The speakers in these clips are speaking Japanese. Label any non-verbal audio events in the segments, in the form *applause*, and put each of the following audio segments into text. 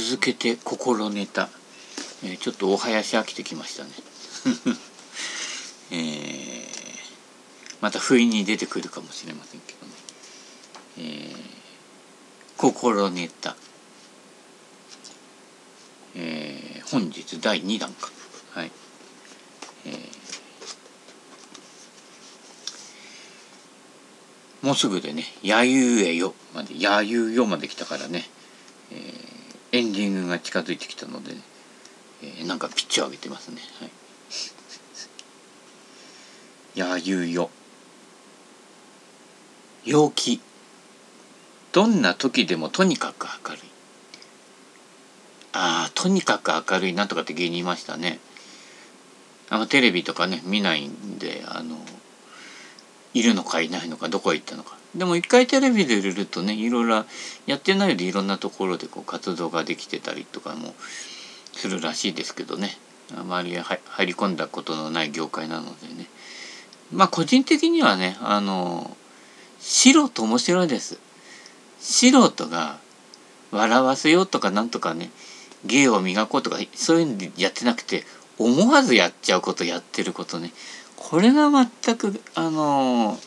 続けて心ネタ、えー、ちょっとお囃子飽きてきましたね。*laughs* えー、また不意に出てくるかもしれませんけどね、えー、心ネタ、えー、本日第2弾か。はい、えー、もうすぐでね「やゆえよ」まで「やゆよ」まで来たからね、が近づいてきたので、ね、えー、なんかピッチを上げてますね。はい。*laughs* やゆよ陽気。どんな時でもとにかく明るい。ああとにかく明るい。なんとかって芸人いましたね。あのテレビとかね見ないんであのいるのかいないのかどこへ行ったのか。でも一回テレビで売れるとねいろいろやってないよりいろんなところでこう活動ができてたりとかもするらしいですけどね。周り入り込んだことのない業界なのでね。まあ個人的にはねあの素人面白いです。素人が笑わせようとかなんとかね芸を磨こうとかそういうんでやってなくて思わずやっちゃうことやってることね。これが全くあの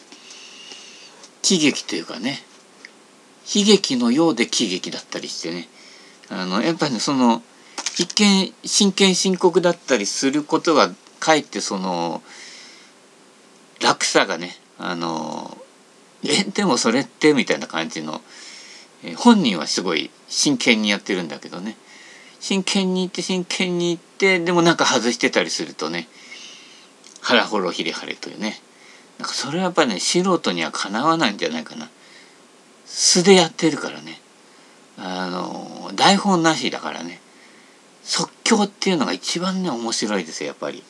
喜劇というかね。悲劇のようで喜劇だったりしてね。あのやっぱりねその一見真剣深刻だったりすることがかえってその楽さがねあのえでもそれってみたいな感じの、え本人はすごい真剣にやってるんだけどね。真剣に言って真剣に言ってでもなんか外してたりするとね腹ほろひれはれというね。なんかそれはやっぱりね素人にはかなわないんじゃないかな。素でやってるからね。あの台本なしだからね。即興っていうのが一番ね面白いですよやっぱり。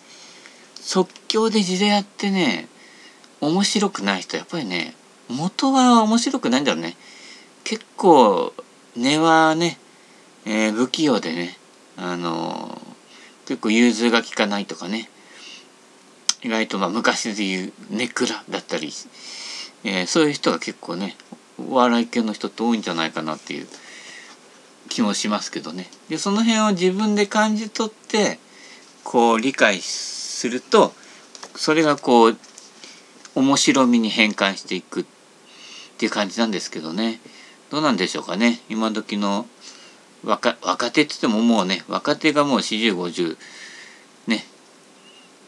即興で字でやってね面白くない人やっぱりね元は面白くないんだろうね。結構根はね、えー、不器用でねあの、結構融通が利かないとかね。意外とまあ昔で言うネクラだったり、えー、そういう人が結構ねお笑い系の人って多いんじゃないかなっていう気もしますけどね。でその辺を自分で感じ取ってこう理解するとそれがこう面白みに変換していくっていう感じなんですけどね。どうなんでしょうかね。今時の若若手っつってももうね若手がもう4050ね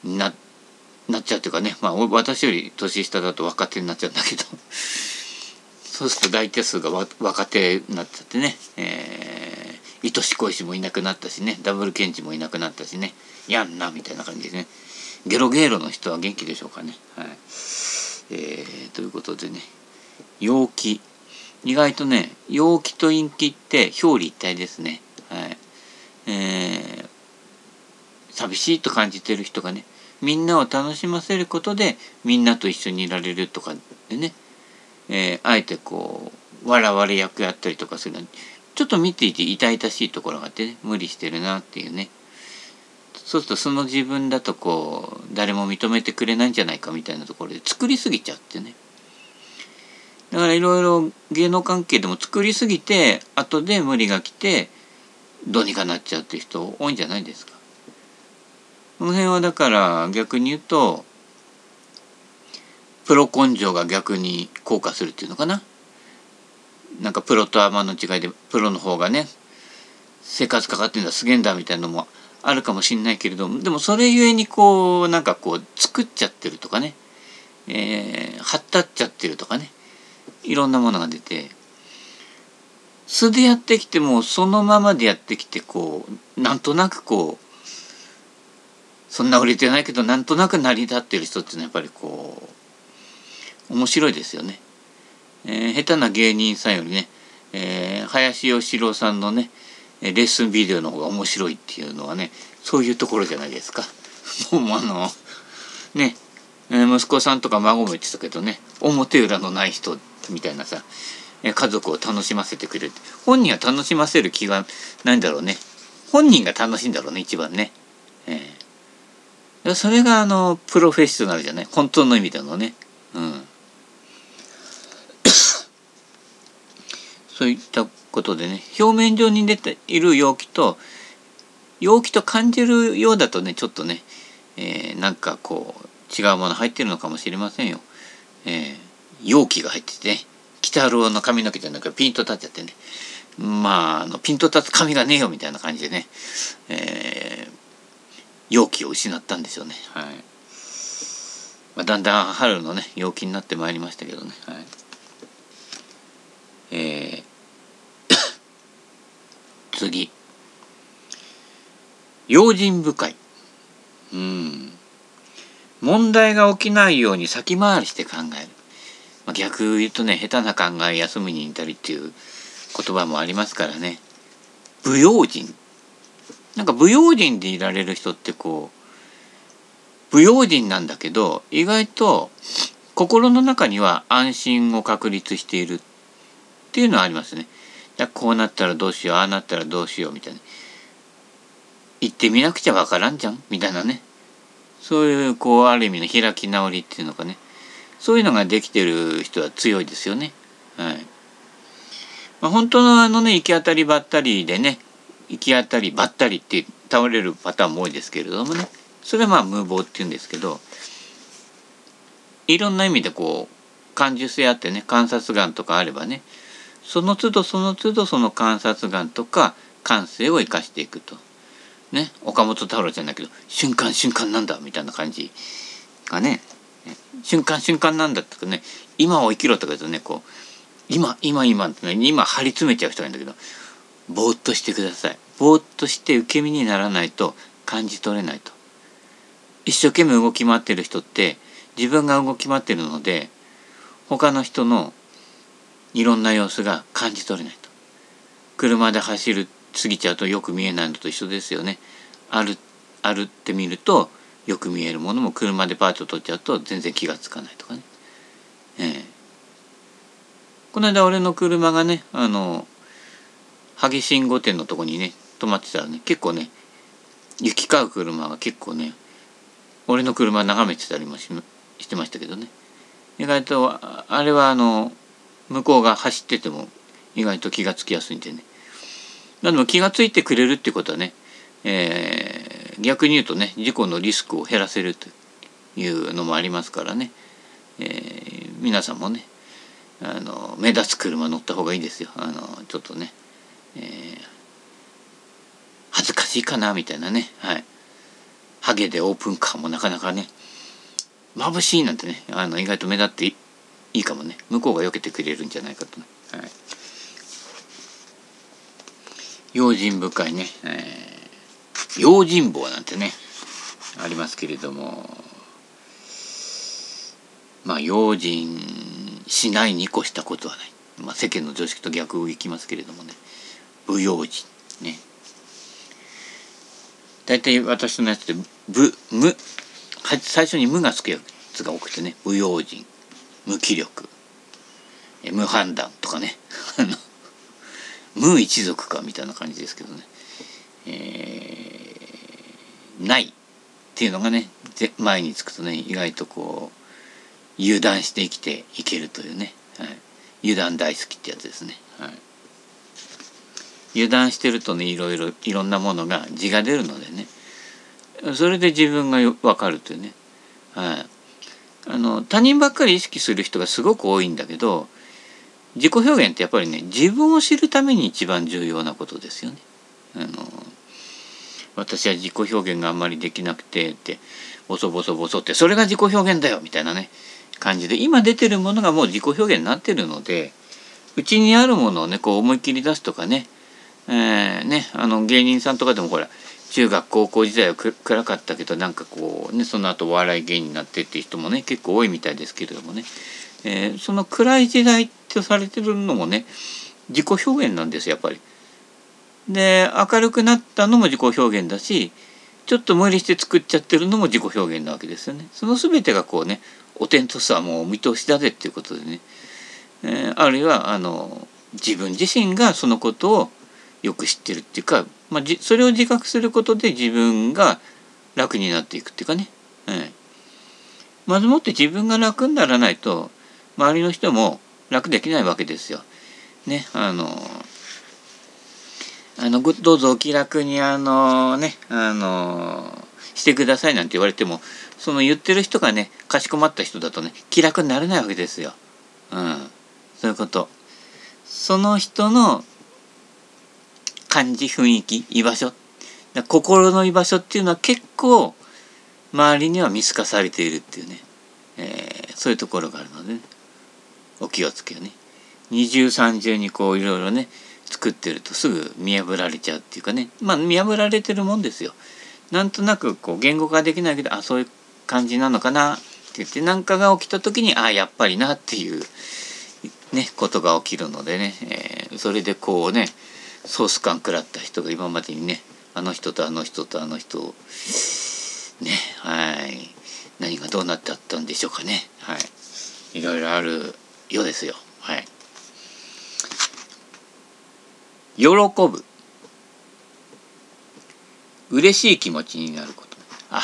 ななっちゃうというかねまあ私より年下だと若手になっちゃうんだけど。*laughs* そうすると大多数が若手になっちゃってね、えー、愛し恋しもいなくなったしねダブルケンジもいなくなったしねやんなみたいな感じですね。ゲロゲロの人は元気でしょうかね。はい。えー、ということでね陽気。意外とね陽気と陰気って表裏一体ですね。はい。えー、寂しいと感じてる人がねみんなを楽しませることでみんなと一緒にいられるとかでね、えー、あえてこう笑われ役やったりとかするの。にちょっと見ていて痛々しいところがあってね無理してるなっていうね。そうするとその自分だとこう誰も認めてくれないんじゃないかみたいなところで作りすぎちゃってね。だからいろいろ芸能関係でも作りすぎて後で無理が来てどうにかなっちゃうっていう人多いんじゃないですか。この辺はだから逆に言うとプロ根性が逆に効果するっていうのかな？なんかプロとアマの違いでプロの方がね生活かかってんだすげえんだみたいなのもあるかもしんないけれどもでもそれゆえにこうなんかこう作っちゃってるとかね、えー、はったっちゃってるとかねいろんなものが出て素でやってきてもそのままでやってきてこうなんとなくこうそんな売れてないけどなんとなく成り立ってる人っていうのはやっぱりこう面白いですよね。えー、下手な芸人さんよりね、えー、林芳郎さんのねレッスンビデオの方が面白いっていうのはねそういうところじゃないですか。*laughs* もうあのね息子さんとか孫も言ってたけどね表裏のない人みたいなさ家族を楽しませてくれる本人は楽しませる気がないんだろうね本人が楽しいんだろうね一番ね。えー、それがあのプロフェッショナルじゃない？本当の意味でのね。うん。そういったことでね。表面上に出ている陽気と陽気と感じるようだとねちょっとね、えー、なんかこう違うもの入ってるのかもしれませんよ。えー、容器が入っててね。鬼太郎の髪の毛じゃなくてピンと立っちゃってね。まああのピンと立つ髪がねえよみたいな感じでね、えー、容器を失ったんでしょうね。はい。まあ、だんだん春のね陽気になってまいりましたけどね。はい。えー、*coughs* 次。用心深い。うん。問題が起きないように先回りして考える、まあ、逆言うとね下手な考え休みにいたりっていう言葉もありますからね。不用心なんか不用心でいられる人ってこう不用心なんだけど意外と心の中には安心を確立しているっていうのはありますね。こうなったらどうしようああなったらどうしようみたいな。言ってみなくちゃわからんじゃんみたいなね。そういうこうある意味の開き直りっていうのかね。そういうのができてる人は強いですよね。はい。まあ、本当のあのね行き当たりばったりでね行き当たりばったりって倒れるパターンも多いですけれどもねそれはまあ無謀っていうんですけどいろんな意味でこう感受性あってね観察眼とかあればねその都度その都度その観察眼とか感性を生かしていくと。ね岡本太郎じゃないけど瞬間瞬間なんだみたいな感じがね瞬間瞬間なんだとかね今を生きろとか言うとねこう今今今ってね今張り詰めちゃう人がいるんだけどぼーっとしてくださいぼーっとして受け身にならないと感じ取れないと。一生懸命動き回ってる人って自分が動き回ってるので他の人のいろんな様子が感じ取れないと。車で走る過ぎちゃうとよく見えないのと一緒ですよね。歩歩ってみるとよく見えるものも車でパーツを取っちゃうと全然気が付かないとかね、ええ、この間俺の車がねあの萩信号店のとこにね止まってたらね結構ね行き交う車が結構ね俺の車眺めてたりもしてましたけどね。意外とあれはあの向こうが走ってても意外と気が付きやすいんでね。でも気が付いてくれるってことはね、えー、逆に言うとね事故のリスクを減らせるというのもありますからね、えー、皆さんもねあの目立つ車乗った方がいいですよ。あのちょっとね、えー、恥ずかしいかなみたいなね。はい。ハゲでオープンカーもなかなかね。眩しいなんてね。あの意外と目立っていいかもね。向こうが避けてくれるんじゃないかと、ね、はい。用心深いね、えー、用心棒なんてね。ありますけれども。まあ用心しないに越したことはない、まあ、世間の常識と逆をいきますけれどもね。不用心。ね。大体私のやつで「無」「無」最初に「無」がつくやつが多くてね不用心無気力無判断とかね *laughs* 無一族かみたいな感じですけどね、えー、ないっていうのがね前につくとね意外とこう油断して生きていけるというね、はい、油断大好きってやつですね、はい、油断してるとねいろいろいろんなものが字が出るのでね。それで自分が分かるというね、はい、あの他人ばっかり意識する人がすごく多いんだけど自己表現ってやっぱりね自分を知るために一番重要なことですよね。あの私は自己表現があんまりできなくてってボソボソボソってそれが自己表現だよみたいなね感じで今出てるものがもう自己表現になってるのでうちにあるものをねこう思い切り出すとかね,、えー、ねあの芸人さんとかでもほら中学高校時代は暗かったけどなんかこうねその後お笑い芸人になってっていう人もね結構多いみたいですけれどもねえー、その暗い時代ってされてるのもね自己表現なんですやっぱり。で明るくなったのも自己表現だしちょっと無理して作っちゃってるのも自己表現なわけですよね。その全てがこうねお天とさもう見通しだぜっていうことでね、えー、あるいはあの自分自身がそのことをよく知ってるっていうか、まあ、それを自覚することで自分が楽になっていくっていうかね、まずもって自分が楽にならないと周りの人も楽できないわけですよ。ねあのあのどうぞお気楽にあのねあのしてくださいなんて言われてもその言ってる人がねかしこまった人だとね気楽になれないわけですよ。うん、そういうこと。その人の感じ雰囲気居場所。心の居場所っていうのは結構周りには見透かされているっていうね、えー、そういうところがあるので、ね、お気をつけよね。二重三重にこういろいろね作ってるとすぐ見破られちゃうっていうかね。まあ見破られてるもんですよ。なんとなくこう言語化できないけどあそういう感じなのかなって言って何かが起きた時にあやっぱりなっていうねことが起きるのでね、えー、それでこうねソース感食らった人が今までにねあの人とあの人とあの人をねはい何がどうなってあったんでしょうかね。はい。いろいろあるようですよ。はい。喜ぶ。嬉しい気持ちになること。あ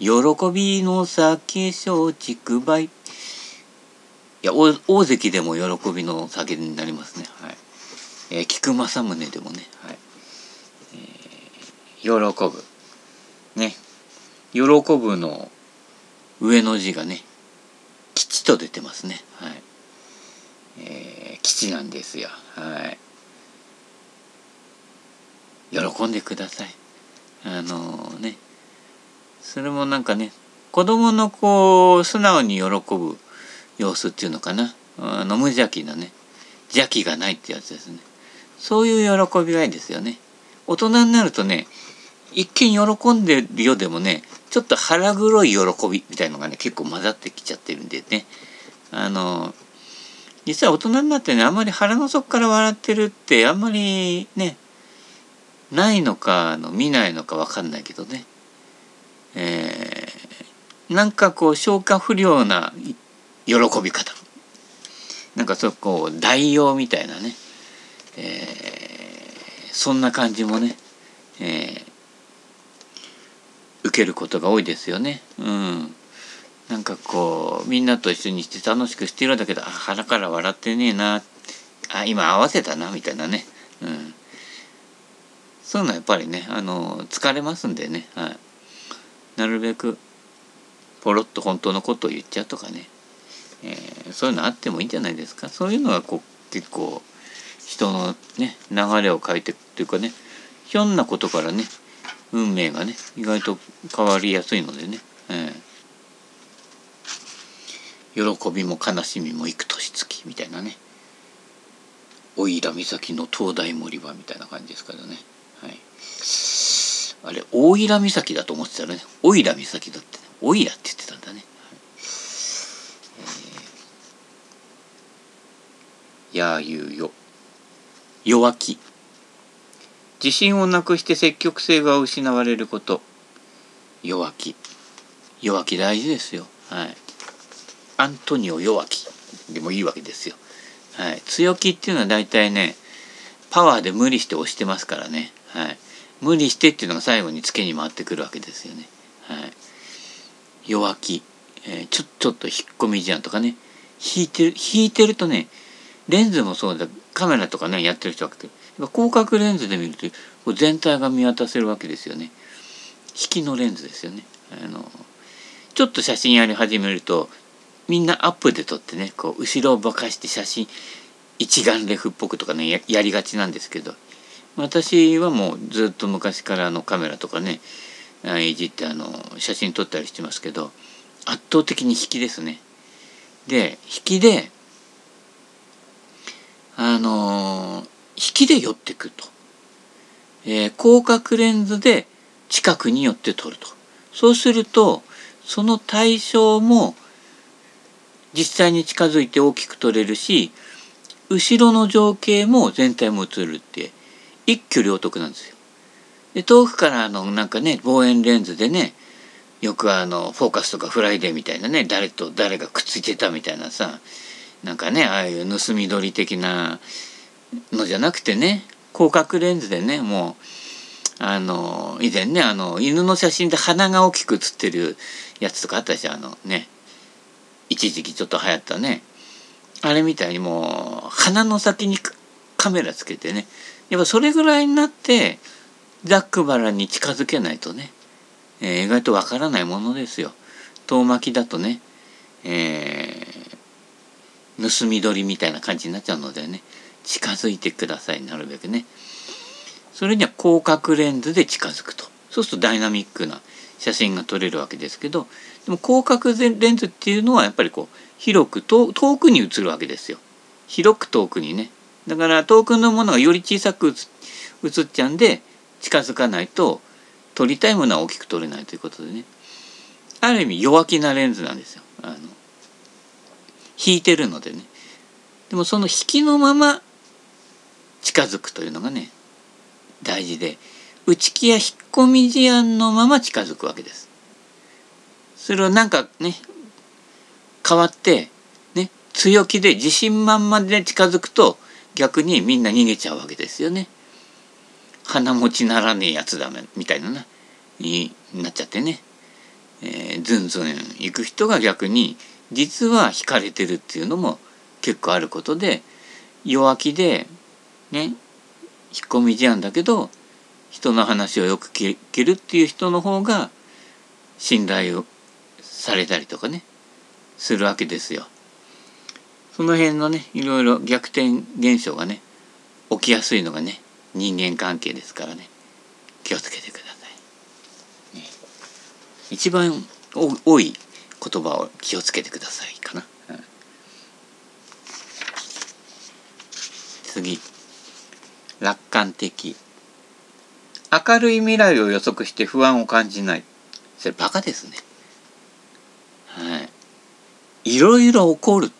喜びの酒松竹梅。いや大関でも喜びの酒になりますね。はい、えー、菊正宗でもねはい、えー、喜ぶ。ね。喜ぶの上の字がね吉と出てますね。はい。えー、吉なんですよ。はい。喜んでください。あのね。それもなんかね子供のこう素直に喜ぶ様子っていうのかな。あの無邪気なね。邪気がないってやつですね。そういう喜びがいいですよね。大人になるとね一見喜んでるよでもねちょっと腹黒い喜びみたいのがね結構混ざってきちゃってるんでね。あの実は大人になってねあんまり腹の底から笑ってるってあんまりねないのかあの見ないのか分かんないけどね、えー、なんかこう消化不良な喜び方。なんかそうこう代用みたいなね、えー、そんな感じもね、えー、受けることが多いですよね。うん、なんかこうみんなと一緒にして楽しくしてるんだけど腹から笑ってねえな。あ今合わせたなみたいなね、うん、そういうのはやっぱりねあの疲れますんでね、はい、なるべくポロッと本当のことを言っちゃうとかね、えー、そういうのあってもいいんじゃないですか。そういうのがこう結構人のね流れを変えていくっていうかねひょんなことからね運命がね意外と変わりやすいのでね、えー、喜びも悲しみも幾年月みたいなね。おいら岬の灯台森場みたいな感じですからね。はい、あれ大井良岬だと思ってたらね大井良岬だって、ね、大井良って言ってたんだね、はい。えー、やあゆうよ。弱気。自信をなくして積極性が失われること。弱気。弱気大事ですよ。はい。アントニオ弱気。でもいいわけですよ。はい。強気っていうのは大体ねパワーで無理して押してますからね。はい、無理してっていうのが最後にツケに回ってくるわけですよね。はい、弱気、えー、ちょちょっと引っ込み思案とかね。引いてる引いてるとねレンズもそうだカメラとかねやってる人は広角レンズで見ると全体が見渡せるわけですよね。引きのレンズですよね。あのちょっと写真やり始めるとみんなアップで撮ってねこう後ろをぼかして写真一眼レフっぽくとかねやりがちなんですけど私はもうずっと昔からのカメラとかねいじってあの写真撮ったりしてますけど圧倒的に引きですね。で引きであの引きで寄ってくると、えー、広角レンズで近くに寄って撮るとそうするとその対象も実際に近づいて大きく撮れるし後ろの情景も全体も映るって一挙両得なんですよ。で遠くからあのなんかね望遠レンズでねよくあのフォーカスとかフライデーみたいなね誰と誰がくっついてたみたいなさなんかねああいう盗み撮り的なのじゃなくてね広角レンズでねもうあの以前ねあの犬の写真で鼻が大きく写ってるやつとかあったでしょあのね一時期ちょっと流行ったねあれみたいにもう鼻の先にカメラつけてねやっぱそれぐらいになってザックバラに近づけないとね、えー、意外とわからないものですよ。遠巻きだとね、えー、盗み撮りみたいな感じになっちゃうのでね。近づいてくださいなるべくね。それには広角レンズで近づくと。そうするとダイナミックな写真が撮れるわけですけど。でも広角レンズっていうのはやっぱりこう広く遠くに映るわけですよ。広く遠くにね。だから遠くのものがより小さく映っちゃうんで近づかないと撮りたいものは大きく撮れないということでね。ある意味弱気なレンズなんですよ。あの引いてるのでねでもその引きのまま近づくというのがね大事で内気や引っ込み思案のまま近づくわけです。それをなんかね変わってね強気で自信満々で近づくと逆にみんな逃げちゃうわけですよね。鼻持ちならねえやつだめみたいななになっちゃってね、えー、ずんずん行く人が逆に実は惹かれてるっていうのも結構あることで弱気でね引っ込み思案だけど人の話をよく聞けるっていう人の方が信頼をされたりとかねするわけですよ。その辺のねいろいろ逆転現象がね起きやすいのがね人間関係ですからね気をつけてください。ね、一番多い言葉を気をつけてくださいかな。うん、次。楽観的。明るい未来を予測して不安を感じない。それバカですね。はい。いろいろ起こる。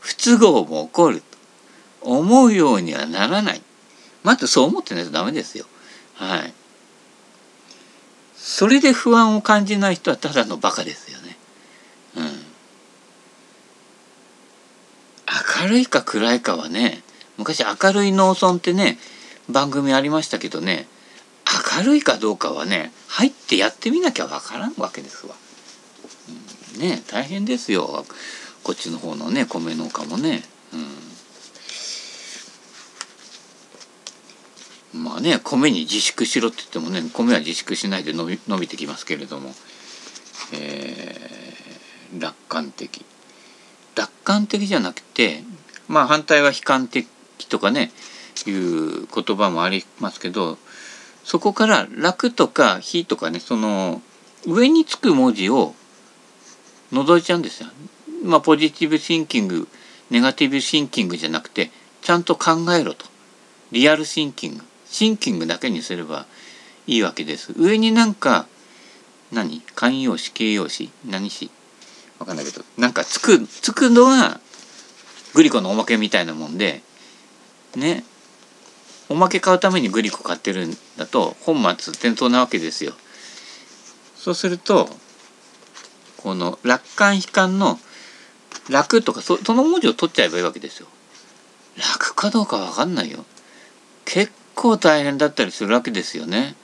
不都合も起こる。思うようにはならない。まずそう思ってないとダメですよ。はい。それで不安を感じない人はただのバカですよね。うん。明るいか暗いかはね昔明るい農村ってね番組ありましたけどね明るいかどうかはね入ってやってみなきゃわからんわけですわ。うん、ね大変ですよ。こっちの方のね米農家もね。うん、まあね米に自粛しろって言ってもね米は自粛しないで伸び伸びてきますけれども、えー、楽観的。楽観的じゃなくてまあ反対は悲観的とかねいう言葉もありますけどそこから楽とか非とかねその上につく文字を除いちゃうんですよ。まあポジティブシンキングネガティブシンキングじゃなくてちゃんと考えろと。リアルシンキング。シンキングだけにすればいいわけです。上になんか何？慣用詞形容詞？何詞？わかんないけどなんかつくつくのはグリコのおまけみたいなもんでね？おまけ買うためにグリコ買ってるんだと本末転倒なわけですよ。そうするとこの楽観悲観の楽とかその文字を取っちゃえばいいわけですよ。楽かどうかわかんないよ。結構大変だったりするわけですよね。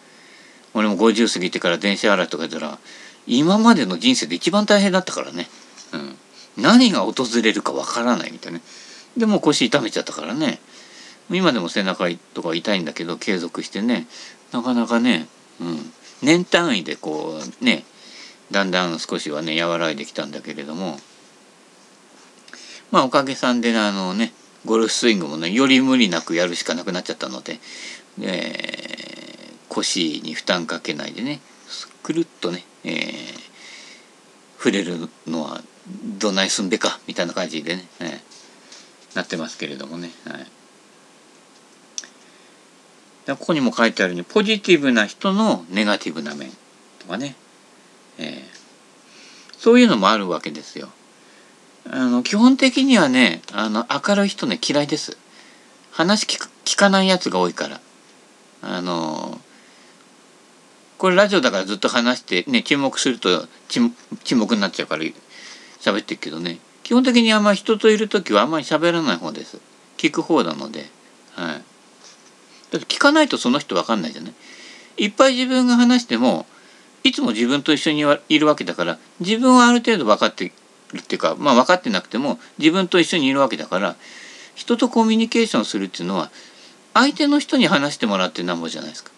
俺も50過ぎてから電車洗いとか言ったら今までの人生で一番大変だったからね。うん。何が訪れるかわからないみたいな。でも腰痛めちゃったからね。今でも背中とか痛いんだけど継続してねなかなかね、うん、年単位でこうねだんだん少しはね和らいできたんだけれどもまあおかげさんであのねゴルフスイングもねより無理なくやるしかなくなっちゃったので、えー、腰に負担かけないでねくるっとね、えー、触れるのはどないすんべかみたいな感じでね、えー、なってますけれどもね。はいここにも書いてあるようにポジティブな人のネガティブな面とかね、えー、そういうのもあるわけですよ。あの基本的にはねあの明るい人ね嫌いです。話聞聞かないやつが多いから。あのこれラジオだからずっと話してね沈黙すると沈黙になっちゃうから喋ってるけどね基本的にあんまり人といる時はあんまり喋らない方です。聞く方なので。はい。だって聞かないとその人分かんないじゃない。いっぱい自分が話してもいつも自分と一緒にいるわけだから自分はある程度分かってっていうかまあ分かってなくても自分と一緒にいるわけだから人とコミュニケーションするっていうのは相手の人に話してもらってなんぼじゃないですか。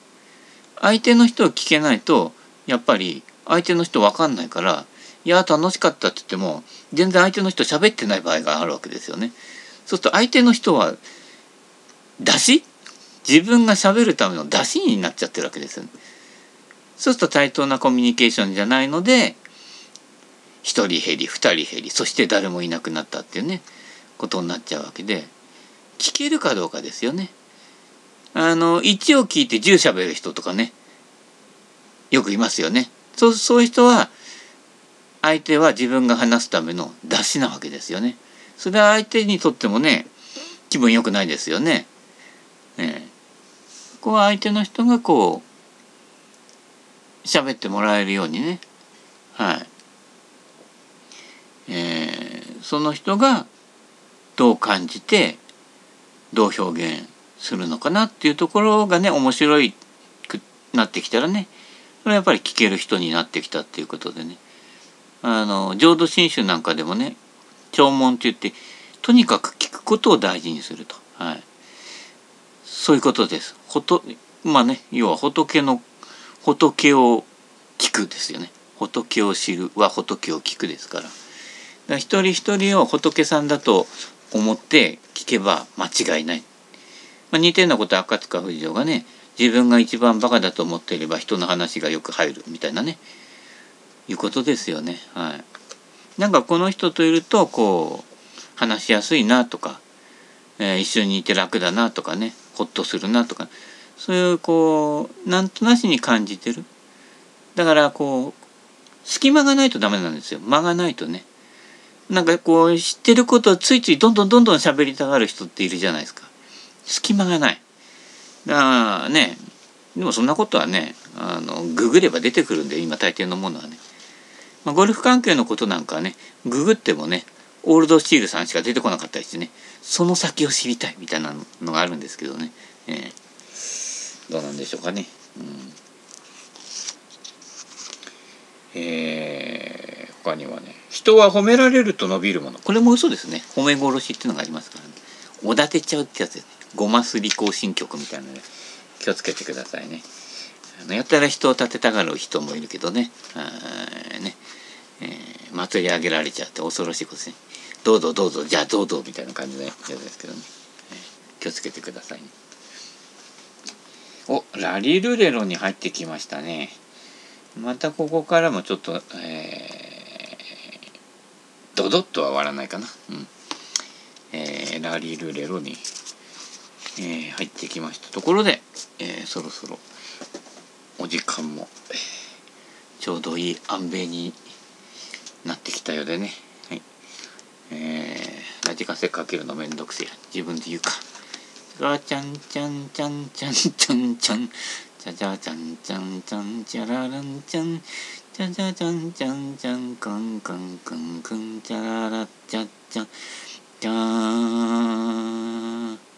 相手の人を聞けないとやっぱり相手の人分かんないから「いや楽しかった」って言っても全然相手の人喋ってない場合があるわけですよね。そうすると相手の人は出し？自分が喋るための出しになっちゃってるわけですよね。そうすると対等なコミュニケーションじゃないので1人減り2人減りそして誰もいなくなったっていうねことになっちゃうわけで聞けるかどうかですよね。あの1を聞いて10喋る人とかねよくいますよね。そうそういう人は相手は自分が話すための出しなわけですよね。それは相手にとってもね気分良くないですよね。ねここは相手の人がこう喋ってもらえるようにねはいえー、その人がどう感じてどう表現するのかなっていうところがね面白いくなってきたらねそれはやっぱり聞ける人になってきたっていうことでねあの浄土真宗なんかでもね弔問って言ってとにかく聞くことを大事にすると、はい、そういうことです。ほとまあね要は仏の仏を聞くですよね。仏を知るは仏を聞くですから。一人一人を仏さんだと思って聞けば間違いない。まあ、似たようなこと赤塚不二夫がね自分が一番バカだと思っていれば人の話がよく入るみたいなねいうことですよね。はい。なんかこの人といるとこう話しやすいなとか、えー、一緒にいて楽だなとかねホッとするなとかそういうこうなんとなしに感じてる。だからこう隙間がないとダメなんですよ間がないとね。なんかこう知ってることをついついどんどんどんどん喋りたがる人っているじゃないですか。隙間がない。だからねでもそんなことはねあのググれば出てくるんで今大抵のものはね。まあ、ゴルフ関係のことなんかはねググってもねオールドスチールさんしか出てこなかったりしてねその先を知りたいみたいなのがあるんですけどね、えー、どうなんでしょうかね。うんえー、他にはね人は褒められると伸びるもの。これも嘘ですね。褒め殺しっていうのがありますからね。おだてちゃうってやつですごますり行進曲みたいなので気をつけてくださいね。あのやったら人を立てたがる人もいるけどね。あね。えー、祭り上げられちゃって恐ろしいことですね。どうぞどうぞじゃあどうぞみたいな感じのやつですけどね、えー、気をつけてくださいね。おラリルレロに入ってきましたね。またここからもちょっとえー、ドドッとは終わらないかなうんえー、ラリルレロに、えー、入ってきましたところで、えー、そろそろお時間も、ちょうどいい安米になってきたようでね。はい。えー、ラジカセかけるのめんどくせえ。自分で言うか。ガチャンチャンチャンチャンチャンチャン。チャチャチャンチャンチャンチャラランチャン。チャチャチャンチャンチャンカンカンカンカンチャララチャチャチャーン。